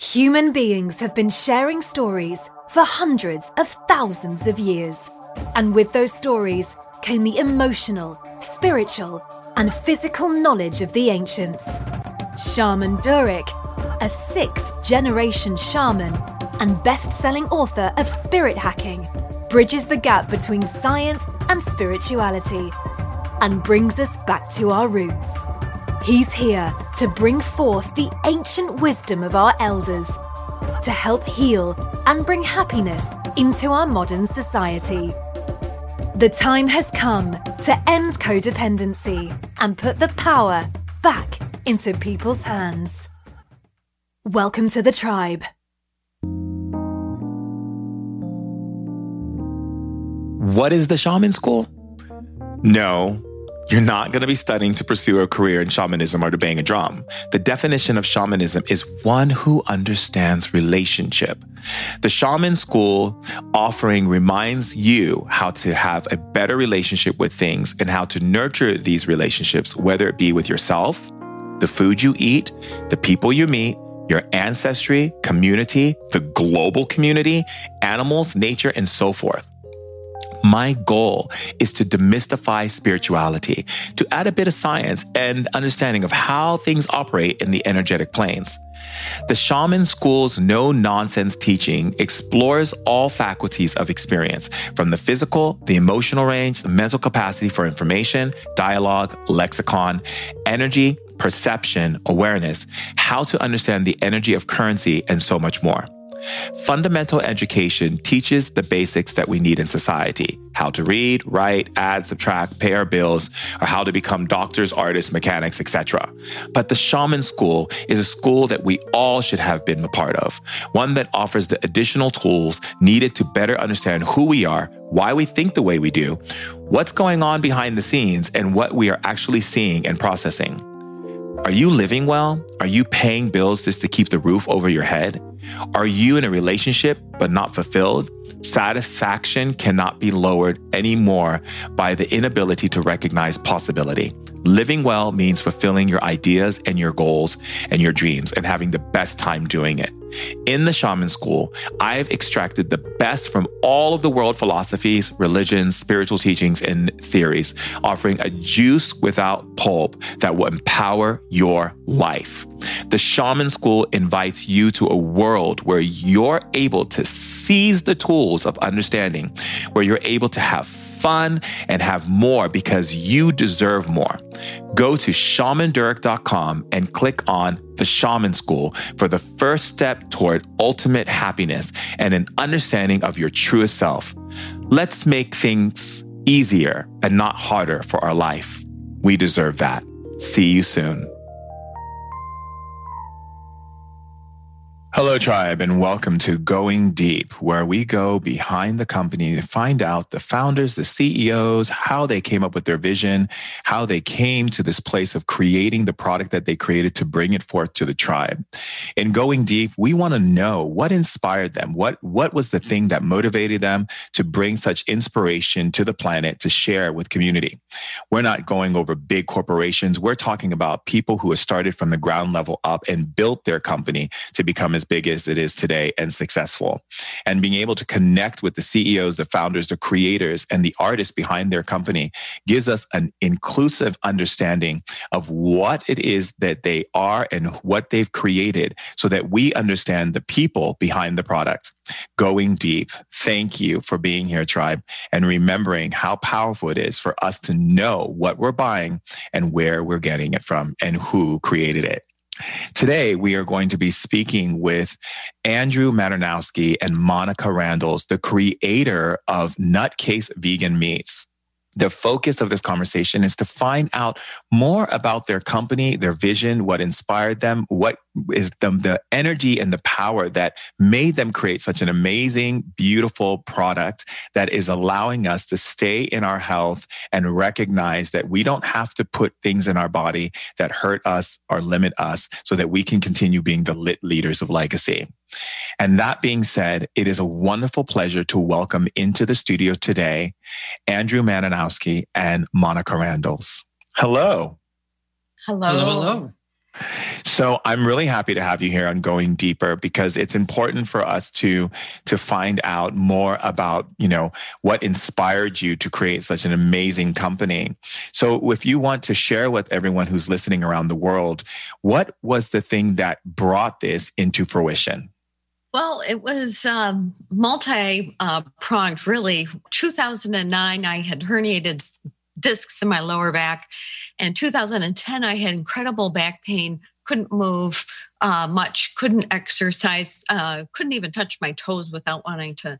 Human beings have been sharing stories for hundreds of thousands of years. And with those stories came the emotional, spiritual, and physical knowledge of the ancients. Shaman Durek, a sixth generation shaman and best selling author of Spirit Hacking, bridges the gap between science and spirituality and brings us back to our roots. He's here to bring forth the ancient wisdom of our elders, to help heal and bring happiness into our modern society. The time has come to end codependency and put the power back into people's hands. Welcome to the tribe. What is the shaman school? No, you're not going to be studying to pursue a career in shamanism or to bang a drum. The definition of shamanism is one who understands relationship. The shaman school offering reminds you how to have a better relationship with things and how to nurture these relationships, whether it be with yourself, the food you eat, the people you meet, your ancestry, community, the global community, animals, nature, and so forth. My goal is to demystify spirituality, to add a bit of science and understanding of how things operate in the energetic planes. The Shaman School's no nonsense teaching explores all faculties of experience from the physical, the emotional range, the mental capacity for information, dialogue, lexicon, energy, perception, awareness, how to understand the energy of currency, and so much more. Fundamental education teaches the basics that we need in society how to read, write, add, subtract, pay our bills, or how to become doctors, artists, mechanics, etc. But the Shaman School is a school that we all should have been a part of, one that offers the additional tools needed to better understand who we are, why we think the way we do, what's going on behind the scenes, and what we are actually seeing and processing. Are you living well? Are you paying bills just to keep the roof over your head? Are you in a relationship but not fulfilled? Satisfaction cannot be lowered anymore by the inability to recognize possibility. Living well means fulfilling your ideas and your goals and your dreams and having the best time doing it. In the shaman school, I've extracted the best from all of the world philosophies, religions, spiritual teachings, and theories, offering a juice without pulp that will empower your life. The shaman school invites you to a world where you're able to seize the tools of understanding, where you're able to have fun and have more because you deserve more. Go to shamandurek.com and click on the Shaman School for the first step toward ultimate happiness and an understanding of your truest self. Let's make things easier and not harder for our life. We deserve that. See you soon. Hello, tribe, and welcome to Going Deep, where we go behind the company to find out the founders, the CEOs, how they came up with their vision, how they came to this place of creating the product that they created to bring it forth to the tribe. In Going Deep, we want to know what inspired them, what, what was the thing that motivated them to bring such inspiration to the planet to share with community. We're not going over big corporations. We're talking about people who have started from the ground level up and built their company to become as big as it is today and successful. And being able to connect with the CEOs, the founders, the creators, and the artists behind their company gives us an inclusive understanding of what it is that they are and what they've created so that we understand the people behind the product. Going deep. Thank you for being here, tribe, and remembering how powerful it is for us to know what we're buying and where we're getting it from and who created it. Today, we are going to be speaking with Andrew Madanowski and Monica Randalls, the creator of Nutcase Vegan Meats the focus of this conversation is to find out more about their company, their vision, what inspired them, what is the, the energy and the power that made them create such an amazing, beautiful product that is allowing us to stay in our health and recognize that we don't have to put things in our body that hurt us or limit us so that we can continue being the lit leaders of legacy. And that being said, it is a wonderful pleasure to welcome into the studio today Andrew Madanowski and Monica Randles. Hello. Hello. Hello. hello. So I'm really happy to have you here on Going Deeper because it's important for us to to find out more about, you know, what inspired you to create such an amazing company. So if you want to share with everyone who's listening around the world, what was the thing that brought this into fruition? Well, it was um, multi uh, pronged, really. 2009, I had herniated discs in my lower back. And 2010, I had incredible back pain couldn't move uh, much, couldn't exercise, uh, couldn't even touch my toes without wanting to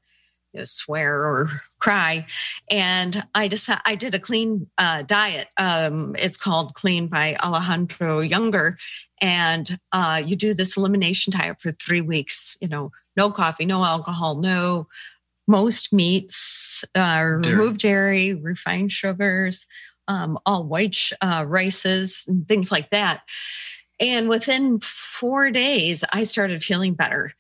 you know, swear or cry. And I decided I did a clean uh, diet. Um, it's called Clean by Alejandro Junger, and uh, you do this elimination diet for three weeks. You know, no coffee, no alcohol, no most meats, uh, remove dairy, refined sugars, um, all white uh, rices, and things like that. And within four days, I started feeling better.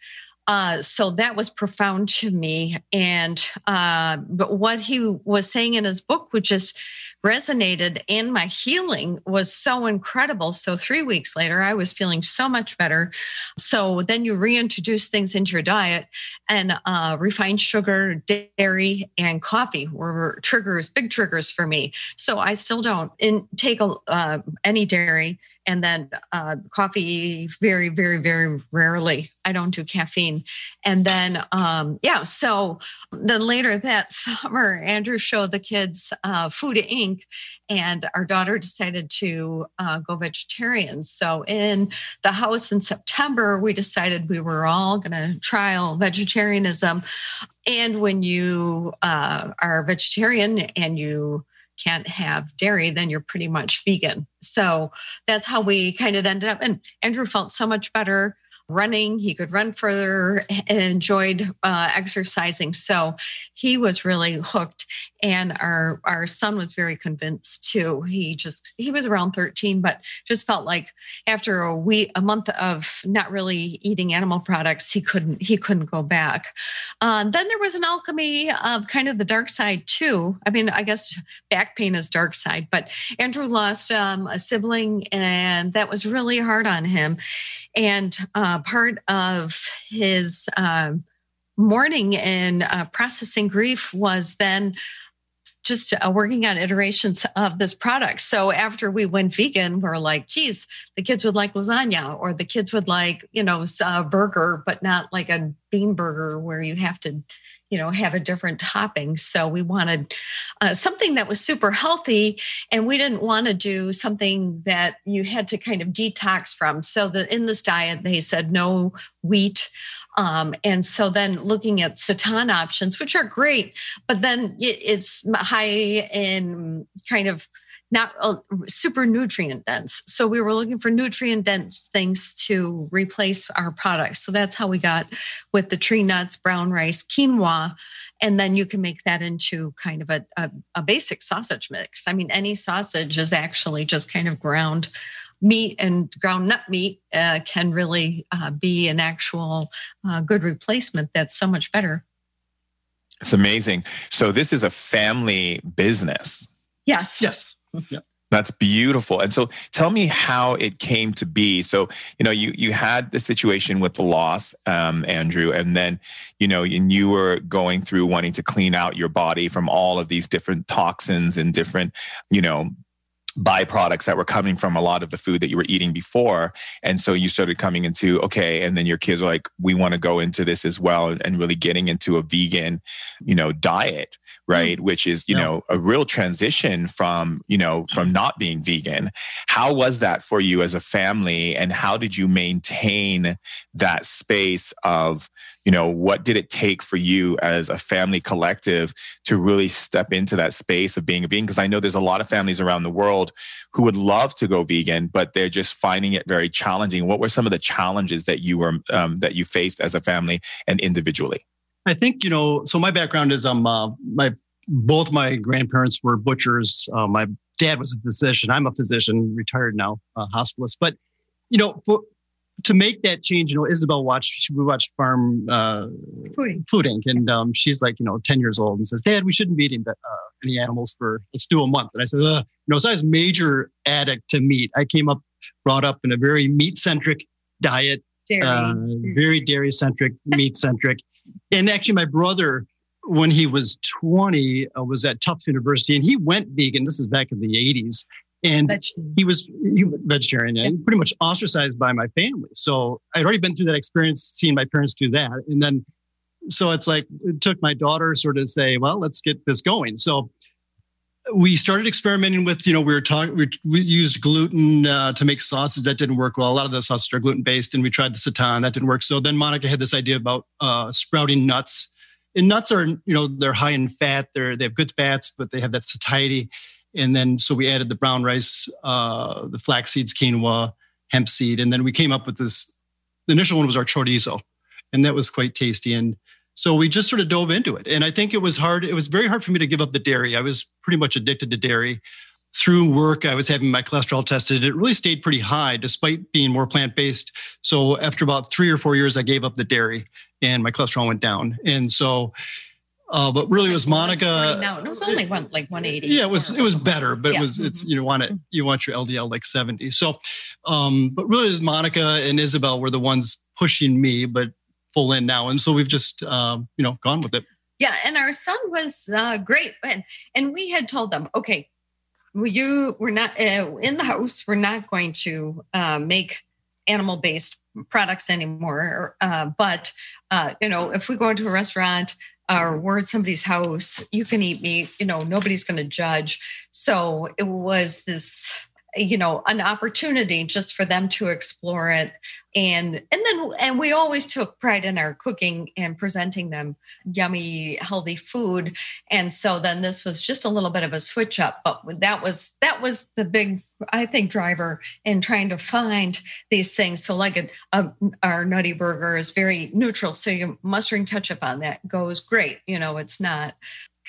Uh, so that was profound to me. And uh, but what he was saying in his book, which just resonated, and my healing was so incredible. So three weeks later, I was feeling so much better. So then you reintroduce things into your diet, and uh, refined sugar, dairy, and coffee were triggers, big triggers for me. So I still don't in, take a, uh, any dairy and then uh, coffee very very very rarely. I don't do caffeine. And then um, yeah so then later that summer andrew showed the kids uh, food inc. And our daughter decided to uh, go vegetarian. So in the house in september we decided we were all going to trial vegetarianism. And when you uh, are vegetarian and you can't have dairy, then you're pretty much vegan. So that's how we kind of ended up. And Andrew felt so much better running. He could run further and enjoyed uh, exercising. So he was really hooked. And our, our son was very convinced too. He just, he was around 13, but just felt like after a week, a month of not really eating animal products, he couldn't, he couldn't go back. Uh, then there was an alchemy of kind of the dark side too. I mean, I guess back pain is dark side, but Andrew lost um, a sibling and that was really hard on him. And uh, part of his uh, mourning and uh, processing grief was then just uh, working on iterations of this product. So after we went vegan, we're like, geez, the kids would like lasagna, or the kids would like, you know, a burger, but not like a bean burger where you have to you know have a different topping so we wanted uh, something that was super healthy and we didn't want to do something that you had to kind of detox from so that in this diet they said no wheat um, and so then looking at seitan options which are great but then it's high in kind of not uh, super nutrient dense. So we were looking for nutrient dense things to replace our products. So that's how we got with the tree nuts, brown rice, quinoa. And then you can make that into kind of a, a, a basic sausage mix. I mean, any sausage is actually just kind of ground meat and ground nut meat uh, can really uh, be an actual uh, good replacement that's so much better. It's amazing. So this is a family business. Yes. Yes. Yeah. That's beautiful. And so tell me how it came to be. So, you know, you you had the situation with the loss, um, Andrew, and then, you know, and you were going through wanting to clean out your body from all of these different toxins and different, you know, byproducts that were coming from a lot of the food that you were eating before. And so you started coming into, okay, and then your kids are like, we want to go into this as well and really getting into a vegan, you know, diet, right? Which is, you yeah. know, a real transition from, you know, from not being vegan. How was that for you as a family? And how did you maintain that space of, you know what did it take for you as a family collective to really step into that space of being a vegan because i know there's a lot of families around the world who would love to go vegan but they're just finding it very challenging what were some of the challenges that you were um, that you faced as a family and individually i think you know so my background is um uh, my both my grandparents were butchers uh, my dad was a physician i'm a physician retired now uh, hospitalist but you know for to make that change, you know, Isabel watched, we watched Farm uh, Food, Food Inc. And um, she's like, you know, 10 years old and says, Dad, we shouldn't be eating uh, any animals for, let's do a month. And I said, you know, so I was major addict to meat. I came up brought up in a very meat centric diet, Dairy. uh, very dairy centric, meat centric. And actually, my brother, when he was 20, uh, was at Tufts University and he went vegan. This is back in the 80s. And he was he was vegetarian and pretty much ostracized by my family. So I'd already been through that experience, seeing my parents do that. And then, so it's like, it took my daughter sort of say, well, let's get this going. So we started experimenting with, you know, we were talking, we, used gluten uh, to make sauces. That didn't work well. A lot of the sauces are gluten based, and we tried the seitan. That didn't work. So then Monica had this idea about uh, sprouting nuts. And nuts are, you know, they're high in fat. They're they have good fats, but they have that satiety. And then so we added the brown rice, uh, the flax seeds, quinoa, hemp seed, and then we came up with this. The initial one was our chorizo, and that was quite tasty. And so we just sort of dove into it. And I think it was hard. It was very hard for me to give up the dairy. I was pretty much addicted to dairy. Through work, I was having my cholesterol tested. It really stayed pretty high despite being more plant based. So after about three or four years, I gave up the dairy and my cholesterol went down. And so, uh, but really, it was Monica. No, it was only one like 180. Yeah, it was it was better, but Yeah. it was it's you want it you want your LDL like 70. So um but really it was Monica and Isabel were the ones pushing me, but full in now. And so we've just um, you know, gone with it. Yeah, and our son was uh, great, and and we had told them, okay, you we're not uh, in the house. We're not going to uh, make animal based products anymore. Uh, but uh, you know, if we go into a restaurant or we're at somebody's house, you can eat meat. You know, nobody's going to judge. So it was this you know an opportunity just for them to explore it. And and then and we always took pride in our cooking and presenting them yummy healthy food. And so then this was just a little bit of a switch up but that was that was the big i think driver in trying to find these things. So like a, a, our nutty burger is very neutral so your mustard and ketchup on that goes great. You know it's not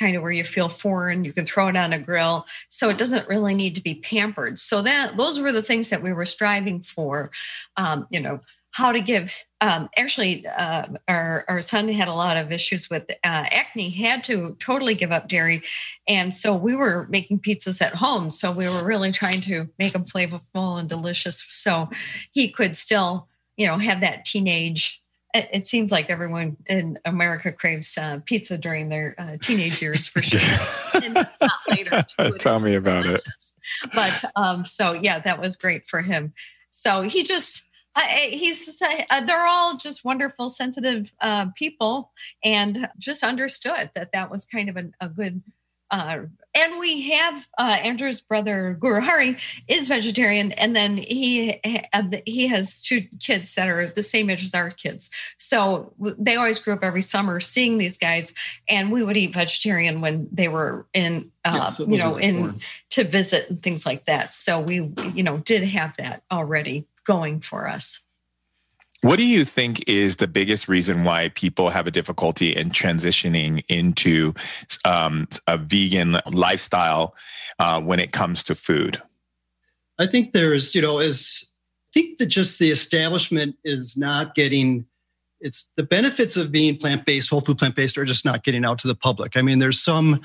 kind of where you feel foreign you can throw it on a grill. So it doesn't really need to be pampered. So that those were the things that we were striving for um, you know how to give um, actually uh, our, our son had a lot of issues with uh, acne had to totally give up dairy. And so we were making pizzas at home. So we were really trying to make them flavorful and delicious. So he could still you know have that teenage it, it seems like everyone in America craves uh, pizza during their uh, teenage years for sure. and later. too. Tell me about it. But um, so yeah, that was great for him. So he just uh, he's uh, they're all just wonderful, sensitive uh, people, and just understood that that was kind of a, a good. Uh, and we have uh, Andrew's brother Guru Hari is vegetarian, and then he he has two kids that are the same age as our kids. So they always grew up every summer seeing these guys, and we would eat vegetarian when they were in, uh, you know, in to visit and things like that. So we, you know, did have that already going for us. What do you think is the biggest reason why people have a difficulty in transitioning into um, a vegan lifestyle uh, when it comes to food? I think there's, you know, is I think that just the establishment is not getting it's the benefits of being plant-based, whole food plant-based are just not getting out to the public. I mean, there's some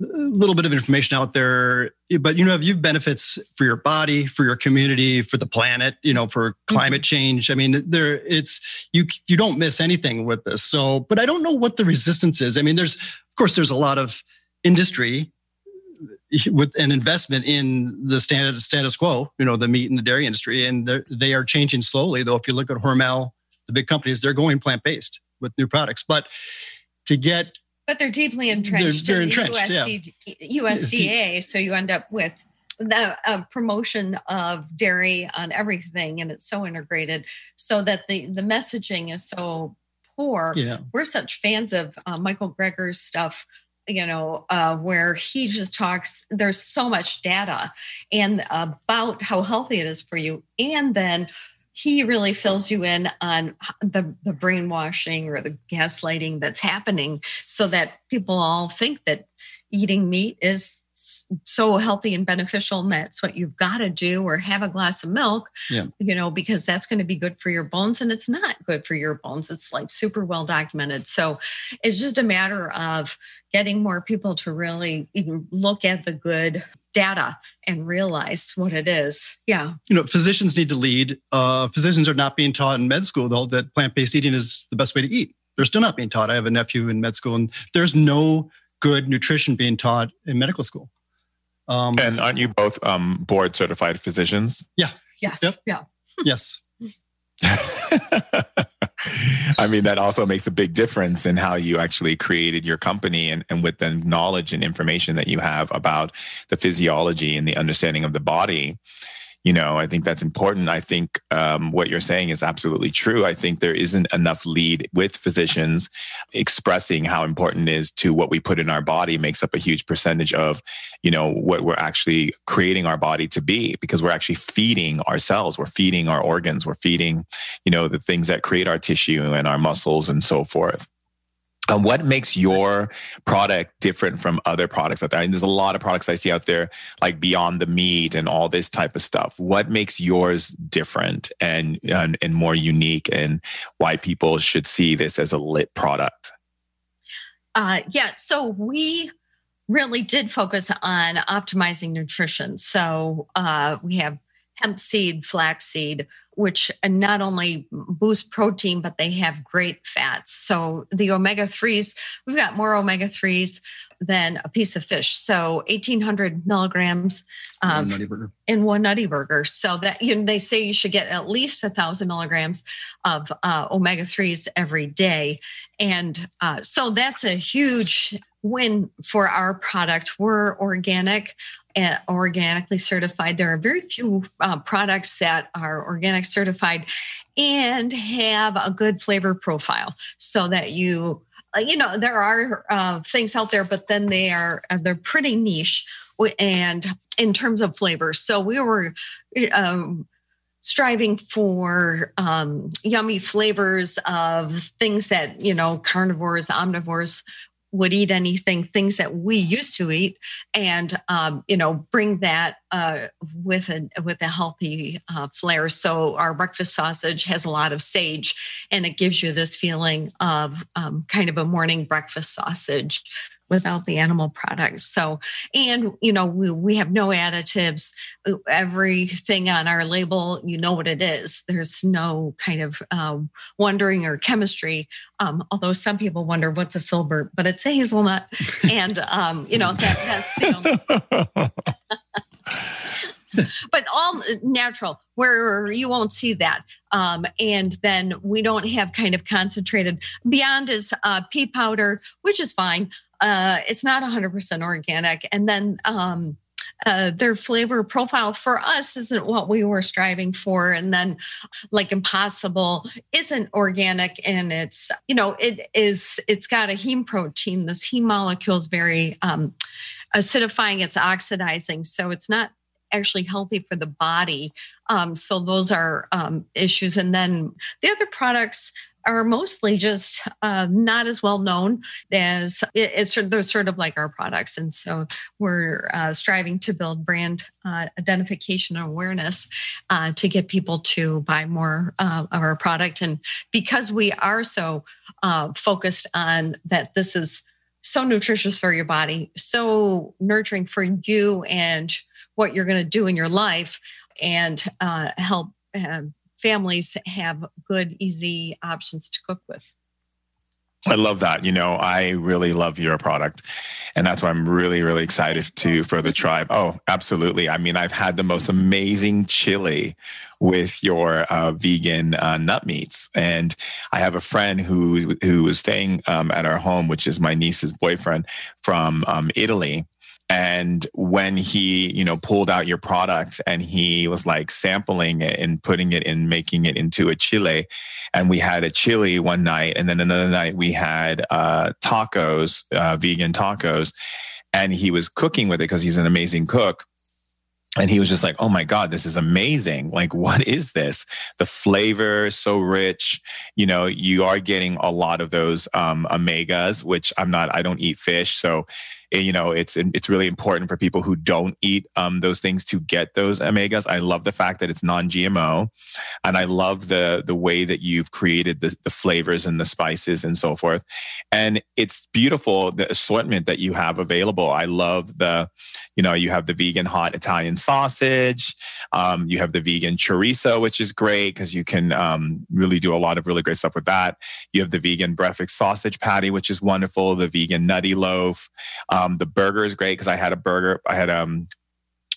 little bit of information out there, but you know, if you have benefits for your body, for your community, for the planet, you know, for mm-hmm. climate change. I mean, there it's you you don't miss anything with this. So, but I don't know what the resistance is. I mean, there's of course there's a lot of industry with an investment in the standard status quo, you know, the meat and the dairy industry, and they are changing slowly. Though, if you look at Hormel, the big companies, they're going plant based with new products. But to get But they're deeply entrenched they're in the entrenched, yeah. USDA. So you end up with the uh, promotion of dairy on everything, and it's so integrated, so that the the messaging is so poor. yeah, We're such fans of uh, Michael Greger's stuff. You know, uh, where he just talks, there's so much data and about how healthy it is for you. And then he really fills you in on the, the brainwashing or the gaslighting that's happening so that people all think that eating meat is so healthy and beneficial and that's what you've got to do or have a glass of milk Yeah. you know because that's going to be good for your bones and it's not good for your bones it's like super well documented so it's just a matter of getting more people to really even look at the good data and realize what it is. Yeah. You know, physicians need to lead. Uh, physicians are not being taught in med school, though, that plant based eating is the best way to eat. They're still not being taught. I have a nephew in med school, and there's no good nutrition being taught in medical school. Um, and aren't you both um, board certified physicians? Yeah. Yes. Yep. Yeah. yes. I mean, that also makes a big difference in how you actually created your company and, and with the knowledge and information that you have about the physiology and the understanding of the body you know i think that's important. I think um, what you're saying is absolutely true. I think there isn't enough lead with physicians expressing how important it is to what we put in our body makes up a huge percentage of you know what we're actually creating our body to be because we're actually feeding ourselves we're feeding our organs. We're feeding you know the things that create our tissue and our muscles and so forth um, what makes your product different from other products out there? And there's a lot of products I see out there, like Beyond the Meat and all this type of stuff. What makes yours different and, and, and more unique, and why people should see this as a lit product? Uh, yeah, so we really did focus on optimizing nutrition. So uh, we have hemp seed, flaxseed, which not only boost protein, but they have great fats. So the omega 3s, we've got more omega 3s than a piece of fish. So 1800 milligrams um, one in one nutty burger. So that you know, they say you should get at least a thousand milligrams of uh, omega 3s every day. And uh, so that's a huge win for our product. We're organic organically certified. There are very few uh, products that are organic certified and have a good flavor profile so that you uh, you know there are uh, things out there but then they are uh, they're pretty niche and in terms of flavors so we were um, striving for um, yummy flavors of things that you know carnivores omnivores would eat anything, things that we used to eat, and um, you know, bring that uh, with a with a healthy uh, flair. So our breakfast sausage has a lot of sage, and it gives you this feeling of um, kind of a morning breakfast sausage without the animal products. So, and you know, we, we have no additives. Everything on our label, you know what it is. There's no kind of uh, wondering or chemistry. Um, although some people wonder what's a filbert, but it's a hazelnut, and um, you know that, that's the but all natural where you won't see that um, and then we don't have kind of concentrated beyond is uh, pea powder which is fine uh, it's not 100% organic. And then um, uh, their flavor profile for us isn't what we were striving for. And then, like Impossible isn't organic, and it's you know it is it's got a heme protein. This heme molecule is very um, acidifying. It's oxidizing, so it's not actually healthy for the body. Um, so those are um, issues. And then the other products are mostly just uh, not as well known as it, it's they're sort of like our products. And so we're uh, striving to build brand uh, identification and awareness uh, to get people to buy more uh, of our product. And because we are so uh, focused on that this is so nutritious for your body so nurturing for you and what you're going to do in your life and help um, families have good, easy options to cook with. I love that. You know, I really love your product. And that's why I'm really, really excited to for the tribe. Oh, absolutely. I mean, I've had the most amazing chili with your uh, vegan uh, nut meats. And I have a friend who who was staying um, at our home, which is my niece's boyfriend from um, Italy and when he you know pulled out your product and he was like sampling it and putting it in making it into a chile and we had a chili one night and then another night we had uh, tacos uh, vegan tacos and he was cooking with it because he's an amazing cook and he was just like, oh my God, this is amazing. Like, what is this? The flavor is so rich. You know, you are getting a lot of those um, omegas, which I'm not, I don't eat fish. So you know, it's it's really important for people who don't eat um, those things to get those omegas. I love the fact that it's non-GMO, and I love the the way that you've created the, the flavors and the spices and so forth. And it's beautiful the assortment that you have available. I love the, you know, you have the vegan hot Italian sausage, um, you have the vegan chorizo, which is great because you can um, really do a lot of really great stuff with that. You have the vegan breakfast sausage patty, which is wonderful. The vegan nutty loaf. The burger is great because I had a burger. I had um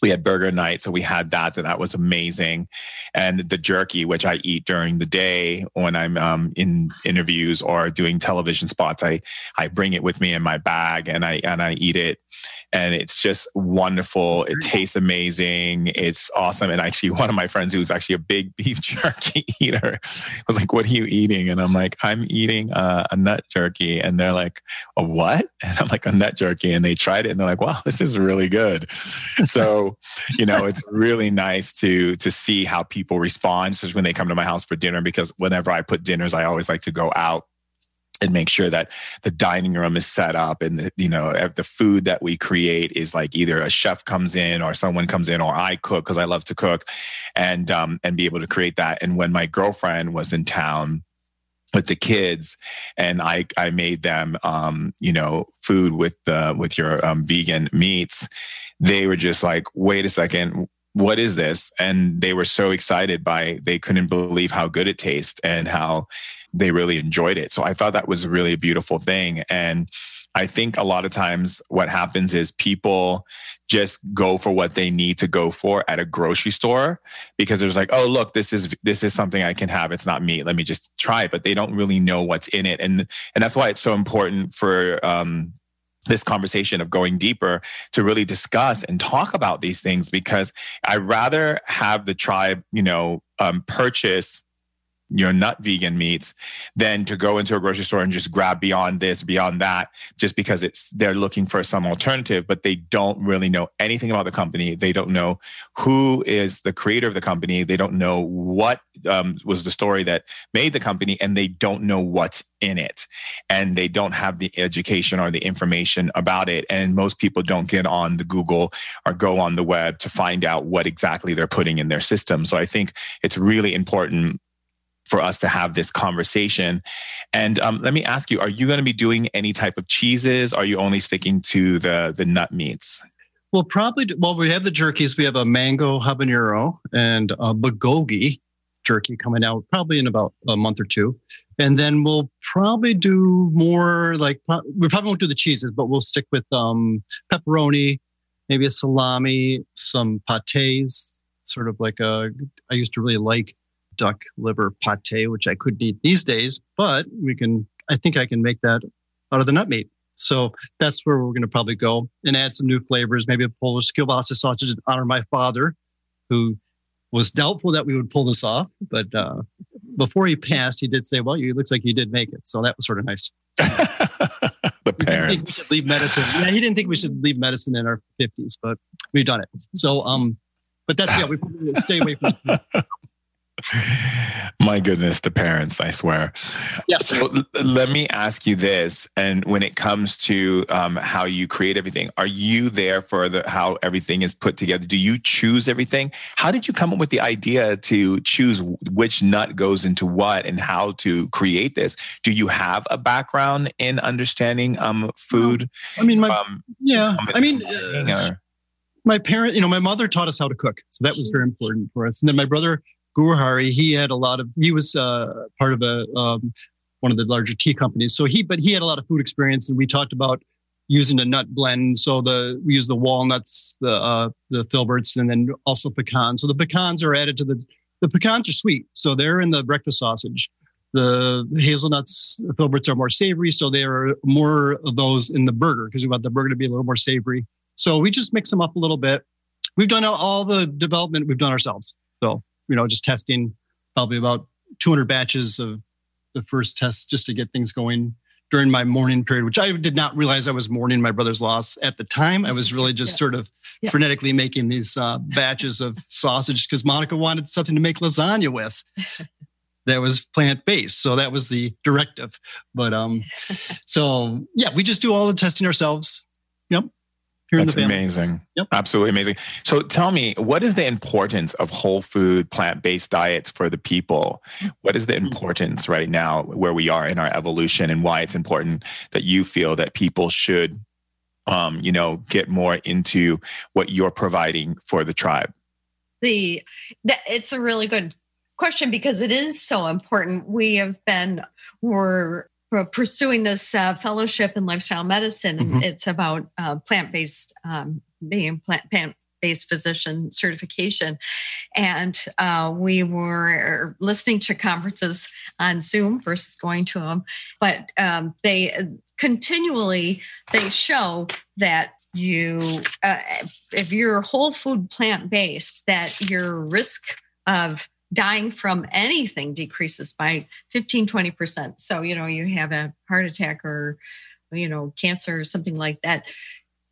we had burger night so we had that and that was amazing and the jerky which i eat during the day when i'm um, in interviews or doing television spots i i bring it with me in my bag and i and i eat it and it's just wonderful. It tastes amazing. It's awesome. And actually one of my friends who's actually a big beef jerky eater was like what are you eating? And i'm like i'm eating uh, a nut jerky. And they're like a what? And i'm like a nut jerky. And they tried it and they're like wow this is really good. So you know, it's really nice to to see how people respond, especially when they come to my house for dinner. Because whenever I put dinners, I always like to go out and make sure that the dining room is set up and the, you know the food that we create is like either a chef comes in or someone comes in or I cook because I love to cook and um and be able to create that and when my girlfriend was in town with the kids and I I made them um you know food with the with your um, vegan meats they were just like, wait a second, what is this? And they were so excited by, they couldn't believe how good it tastes and how they really enjoyed it. So I thought that was really a beautiful thing. And I think a lot of times what happens is people just go for what they need to go for at a grocery store because there's like, oh look, this is this is something I can have. It's not meat. Let me just try it. But they don't really know what's in it, and and that's why it's so important for um, this conversation of going deeper to really discuss and talk about these things because I rather have the tribe, you know, um, purchase your nut vegan meats than to go into a grocery store and just grab beyond this, beyond that, just because it's they're looking for some alternative, but they don't really know anything about the company. They don't know who is the creator of the company. They don't know what um, was the story that made the company, and they don't know what's in it, and they don't have the education or the information about it. And most people don't get on the Google or go on the web to find out what exactly they're putting in their system. So I think it's really important for us to have this conversation. And um, let me ask you: Are you going to be doing any type of cheeses? Are you only sticking to the the nut meats? Well, probably. Well, we have the jerkies. We have a mango habanero and a bulgogi jerky coming out probably in about a month or two. And then we'll probably do more like we probably won't do the cheeses, but we'll stick with um, pepperoni, maybe a salami, some pates, sort of like a. I used to really like duck liver pate, which I couldn't eat these days, but we can, I think I can make that out of the nut meat. So that's where we're going to probably go and add some new flavors, maybe a Polish kielbasa sausage to honor my father, who was doubtful that we would pull this off. But uh, before he passed, he did say, well, you looks like you did make it. So that was sort of nice. the parents. leave medicine. Yeah, he didn't think we should leave medicine in our 50s, but we've done it. So, um, but that's, yeah, we stay away from My goodness, the parents, I swear. Yes. So let me ask you this. And when it comes to um, how you create everything, are you there for the, how everything is put together? Do you choose everything? How did you come up with the idea to choose which nut goes into what and how to create this? Do you have a background in understanding um, food? I mean, my, um, yeah, I mean, uh, my parent, you know, my mother taught us how to cook. So that was very important for us. And then my brother Guruhari, he had a lot of, he was uh, part of a, um, one of the larger tea companies. So he, but he had a lot of food experience and we talked about using a nut blend. So the, we use the walnuts, the, uh, the filberts, and then also pecans. So the pecans are added to the, the pecans are sweet. So they're in the breakfast sausage. The hazelnuts, the filberts are more savory. So there are more of those in the burger because we want the burger to be a little more savory. So we just mix them up a little bit. We've done all the development we've done ourselves. So you know, just testing probably about 200 batches of the first test just to get things going during my mourning period, which I did not realize I was mourning my brother's loss at the time. I was really just yeah. sort of yeah. frenetically making these uh, batches of sausage because Monica wanted something to make lasagna with. that was plant based, so that was the directive. But um, so yeah, we just do all the testing ourselves Yep. That's amazing. Yep. Absolutely amazing. So tell me, what is the importance of whole food, plant based diets for the people? What is the mm-hmm. importance right now where we are in our evolution and why it's important that you feel that people should, um, you know, get more into what you're providing for the tribe? The, that, it's a really good question because it is so important. We have been, we're pursuing this uh, fellowship in lifestyle medicine. Mm-hmm. It's about uh, plant based, um, being plant based physician certification. And uh, we were listening to conferences on Zoom versus going to them. But um, they continually they show that you uh, if you're whole food plant based that your risk of dying from anything decreases by 15 20% so you know you have a heart attack or you know cancer or something like that.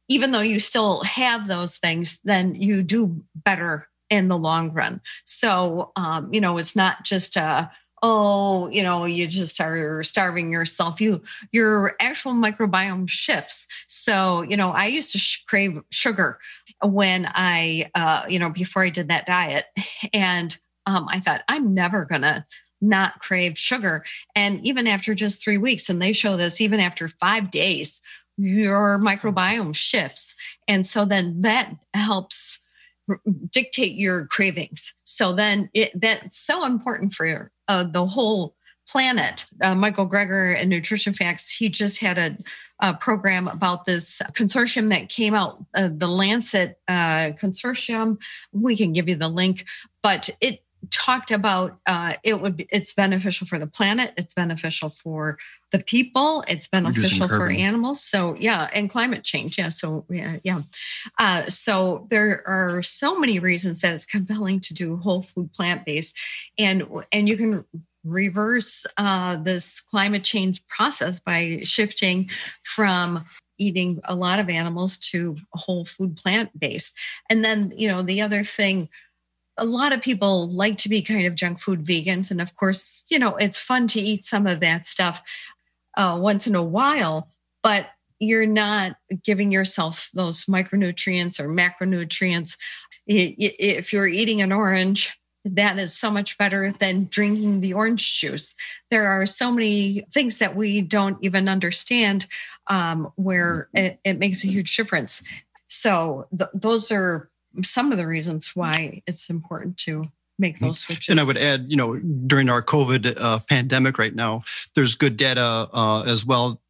Even though you still have those things then you do better in the long run. So um, you know it's not just a oh you know you just are starving yourself. You your actual microbiome shifts. So you know i used to sh- crave sugar when i uh, you know before i did that diet. And um, I thought, I'm never going to not crave sugar. And even after just three weeks, and they show this, even after five days, your microbiome shifts. And so then that helps dictate your cravings. So then it, that's so important for uh, the whole planet. Uh, Michael Greger and Nutrition Facts, he just had a, a program about this consortium that came out, uh, the Lancet uh, consortium. We can give you the link, but it talked about uh, it would be it's beneficial for the planet it's beneficial for the people it's beneficial for animals. So yeah and climate change yeah so yeah yeah. Uh, so there are so many reasons that it's compelling to do whole food plant-based. And and you can reverse uh, this climate change process by shifting from eating a lot of animals to whole food plant based and then you know the other thing a lot of people like to be kind of junk food vegans. And of course, you know, it's fun to eat some of that stuff uh, once in a while, but you're not giving yourself those micronutrients or macronutrients. If you're eating an orange, that is so much better than drinking the orange juice. There are so many things that we don't even understand um, where it, it, makes a huge difference. So th- those are some of the reasons why it's important to make those switches. And I would add, you know, during our COVID uh, pandemic right now, there's good data uh, as well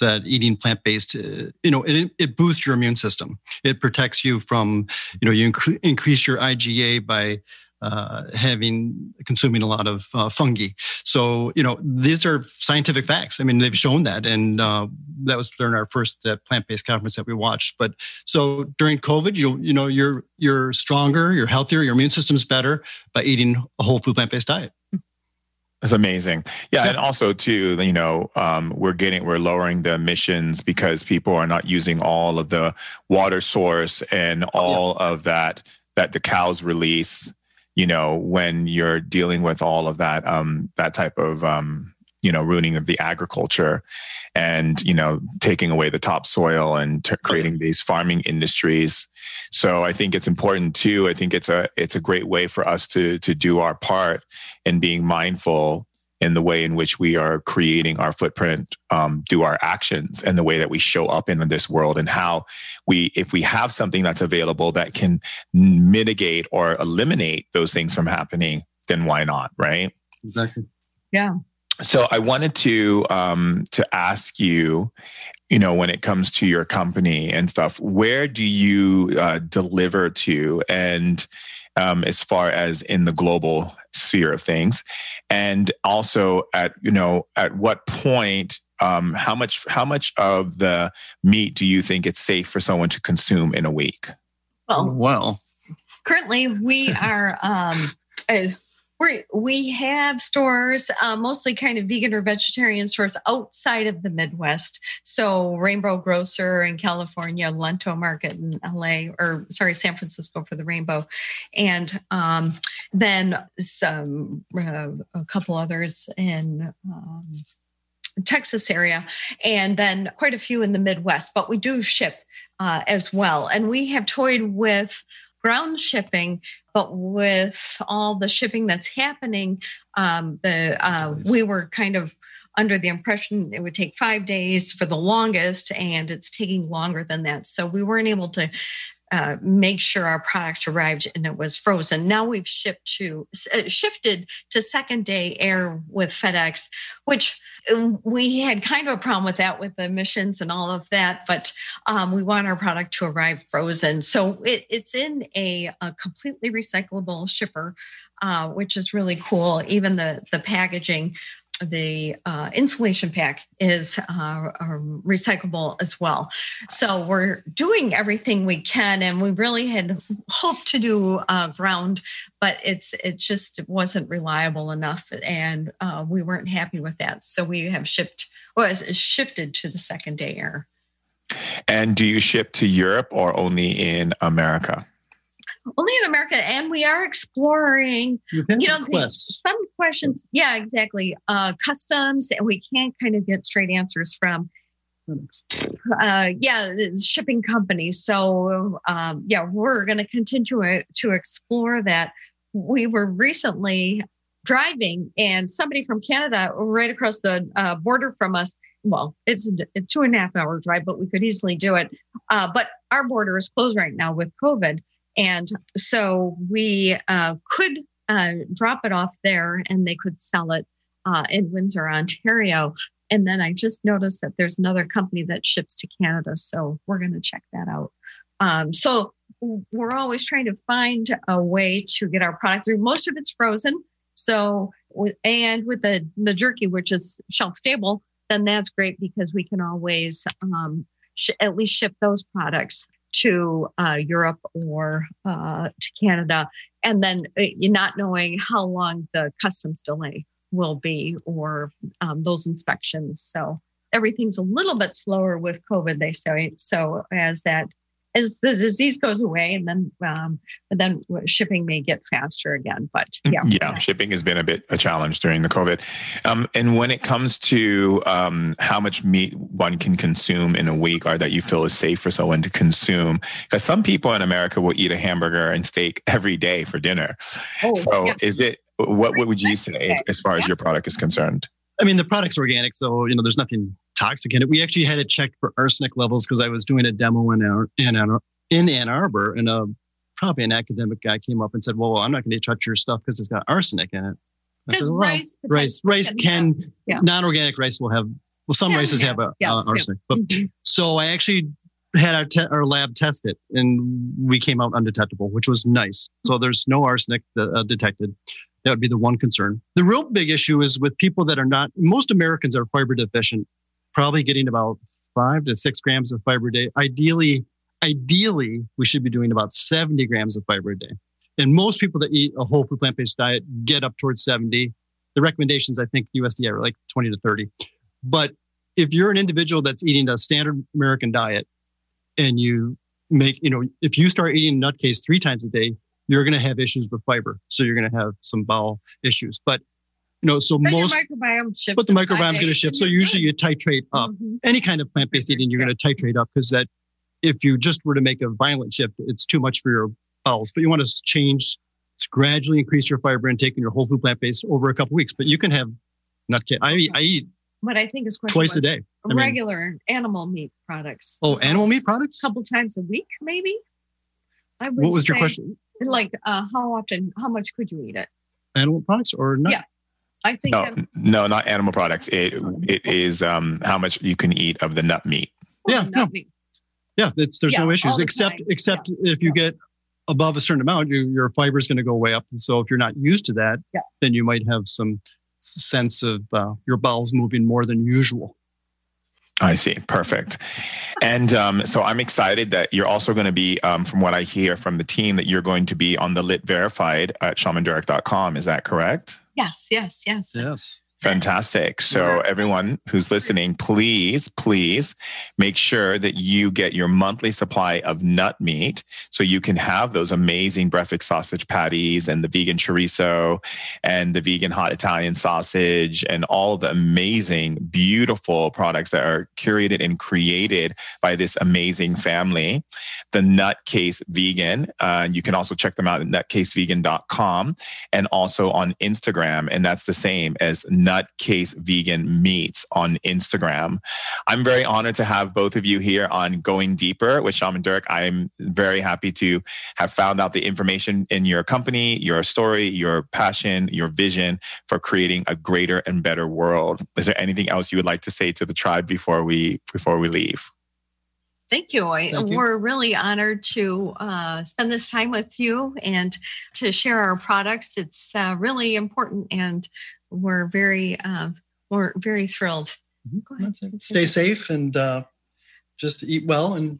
that eating plant-based, uh, you know, it, it boosts your immune system. It protects you from, you know, you inc- increase your IgA by uh, having consuming a lot of uh, fungi. So you know these are scientific facts. I mean they've shown that, and uh, that was during our first uh, plant-based conference that we watched. But so during COVID, you you know you're you're stronger, you're healthier, your immune system's better by eating a whole food plant-based diet. That's amazing. Yeah, yeah, and also too, you know, um, we're getting we're lowering the emissions because people are not using all of the water source and all oh, yeah. of that that the cows release you know, when you're dealing with all of that, um, that type of, um, you know, ruining of the agriculture and, you know, taking away the topsoil and t- creating these farming industries. So I think it's important too. I think it's a, it's a great way for us to, to do our part in being mindful in the way in which we are creating our footprint um, do our actions and the way that we show up in this world and how we if we have something that's available that can mitigate or eliminate those things from happening then why not right? Exactly. Yeah. So i wanted to um, to ask you you know when it comes to your company and stuff where do you uh, deliver to? And um, as far as in the global sphere of things. And also at you know at what point um, how much how much of the meat do you think it's safe for someone to consume in a week? Well well. currently we are um, uh, we we have stores, uh, mostly kind of vegan or vegetarian stores outside of the Midwest. So Rainbow Grocer in California, Lento Market in LA, or sorry, San Francisco for the Rainbow, and um, then some uh, a couple others in. Um, Texas area, and then quite a few in the Midwest. But we do ship uh, as well. And we have toyed with ground shipping, but with all the shipping that's happening, um, the uh, we were kind of under the impression it would take five days for the longest, and it's taking longer than that. So we weren't able to uh, make sure our product arrived and it was frozen. Now we've shipped to uh, shifted to second day air with FedEx, which um, we had kind of a problem with that with the emissions and all of that. But um, we want our product to arrive frozen, so it, it's in a, a, completely recyclable shipper, uh, which is really cool. Even the the packaging the uh, insulation pack is uh, um, recyclable as well. So we're doing everything we can, and we really had hoped to do uh, ground, but it's it just wasn't reliable enough, and uh, we weren't happy with that. So we have shipped was well, shifted to the second day air. And do you ship to Europe or only in America? Only in America, and we are exploring. You, know, some questions. Yeah, exactly. Uh, customs, and we can't kind of get straight answers from. Uh, yeah, shipping companies. So um, yeah, we're going to continue to explore that. We were recently driving, and somebody from Canada, right across the uh, border from us. Well, it's a two and a half hour drive, but we could easily do it. Uh, but our border is closed right now with COVID. And so we uh, could uh, drop it off there and they could sell it uh, in Windsor, Ontario. And then I just noticed that there's another company that ships to Canada. So we're going to check that out. Um, so we're always trying to find a way to get our product through. Most of it's frozen. So, and with the, the jerky, which is shelf stable, then that's great because we can always um, sh- at least ship those products to uh, Europe or uh, to Canada, and then uh, not knowing how long the customs delay will be or um, those inspections. So everything's a little bit slower with COVID, they say. So as that as the disease goes away and then um, then shipping may get faster again but mm, yeah. yeah shipping has been a bit a challenge during the covid. Um, and when it comes to um, how much meat one can consume in a week or that you feel is safe for someone to consume because some people in america will eat a hamburger and steak every day for dinner. Oh, so yeah. is it what, what would you say as far as your product is concerned I mean, the product's organic, so you know, there's nothing toxic in it. We actually had it checked for arsenic levels because I was doing a demo in in in Ann Arbor, and a uh, probably an academic guy came up and said, "Well, I'm not going to touch your stuff because it's got arsenic in it." Because well, rice, rice, rice can yeah. non-organic rice will have. Well, some yeah, rices yeah. have a, yes, uh, arsenic, but mm-hmm. so I actually had our, te- our lab test it, and we came out undetectable, which was nice. So there's no arsenic uh, detected. That would be the one concern. The real big issue is with people that are not. Most Americans are fiber deficient, probably getting about five to six grams of fiber a day. Ideally, ideally, we should be doing about 70 grams of fiber a day. And most people that eat a whole food plant based diet get up towards 70. The recommendations, I think, USDA are like 20 to 30. But if you're an individual that's eating a standard American diet and you make, you know, if you start eating nutcase three times a day, you're going to have issues with fiber. So you're going to have some bowel issues. But you know, so but most microbiome shifts but the microbiome is going to shift. So usually you titrate up. Mm-hmm. Any kind of plant based eating, you're going to titrate up because that if you just were to make a violent shift, it's too much for your bowels. But you want to change, gradually increase your fiber intake and your whole food plant based over a couple weeks. But you can have nut. I eat, I eat what I think is twice a day. Regular mean, animal meat products. Oh, animal meat products? A couple times a week, maybe. I would what was your question? Like, uh, how often? How much could you eat it? Animal products or not? Yeah. I think no, no, not animal products. It it is um, how much you can eat of the nut meat. Oh, yeah, no. Meat. yeah. there's yeah, no issues except time. except yeah. if you yeah. get above a certain amount, you, your fiber is going to go way up, and so if you're not used to that, then you might have some sense of uh, your bowels moving more than usual. I see. Perfect. And um, so I'm excited that you're also going to be, um, from what I hear from the team, that you're going to be on the Lit Verified at shamandurek.com. Is that correct? Yes, yes, yes. Yes. Fantastic. So, everyone who's listening, please, please make sure that you get your monthly supply of nut meat so you can have those amazing breakfast sausage patties and the vegan chorizo and the vegan hot Italian sausage and all the amazing, beautiful products that are curated and created by this amazing family. The Nutcase Vegan. Uh, you can also check them out at nutcasevegan.com and also on Instagram. And that's the same as Nut Nutcase Vegan Meats on Instagram. I'm very honored to have both of you here on Going Deeper with Shaman Durek. I'm very happy to have found out the information in your company, your story, your passion, your vision for creating a greater and better world. Is there anything else you would like to say to the tribe before we before we leave? Thank you. Thank you. We're really honored to uh, spend this time with you and to share our products. It's uh, really important, and we're very uh, we're very thrilled. Mm-hmm. Stay safe and uh, just eat well and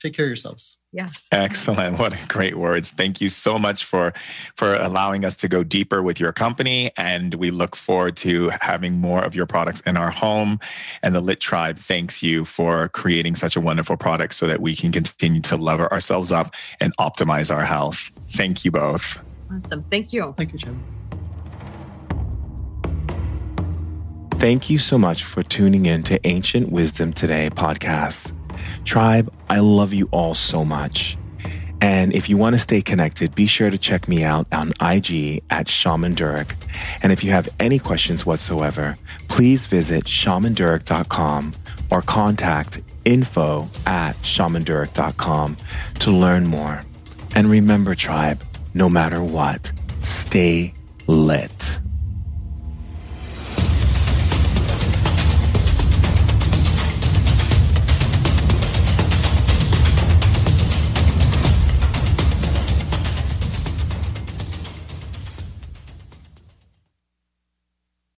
take care of yourselves. Yes. Excellent. What a great words. Thank you so much for for allowing us to go deeper with your company and we look forward to having more of your products in our home and the Lit Tribe thanks you for creating such a wonderful product so that we can continue to lever ourselves up and optimize our health. Thank you both. Awesome. Thank you. Thank you, Jim. Thank you so much for tuning in to Ancient Wisdom Today podcast. Tribe, I love you all so much. And if you want to stay connected, be sure to check me out on IG at Shaman Durek. And if you have any questions whatsoever, please visit shamandurek.com or contact info at shamandurek.com to learn more. And remember, tribe, no matter what, stay lit.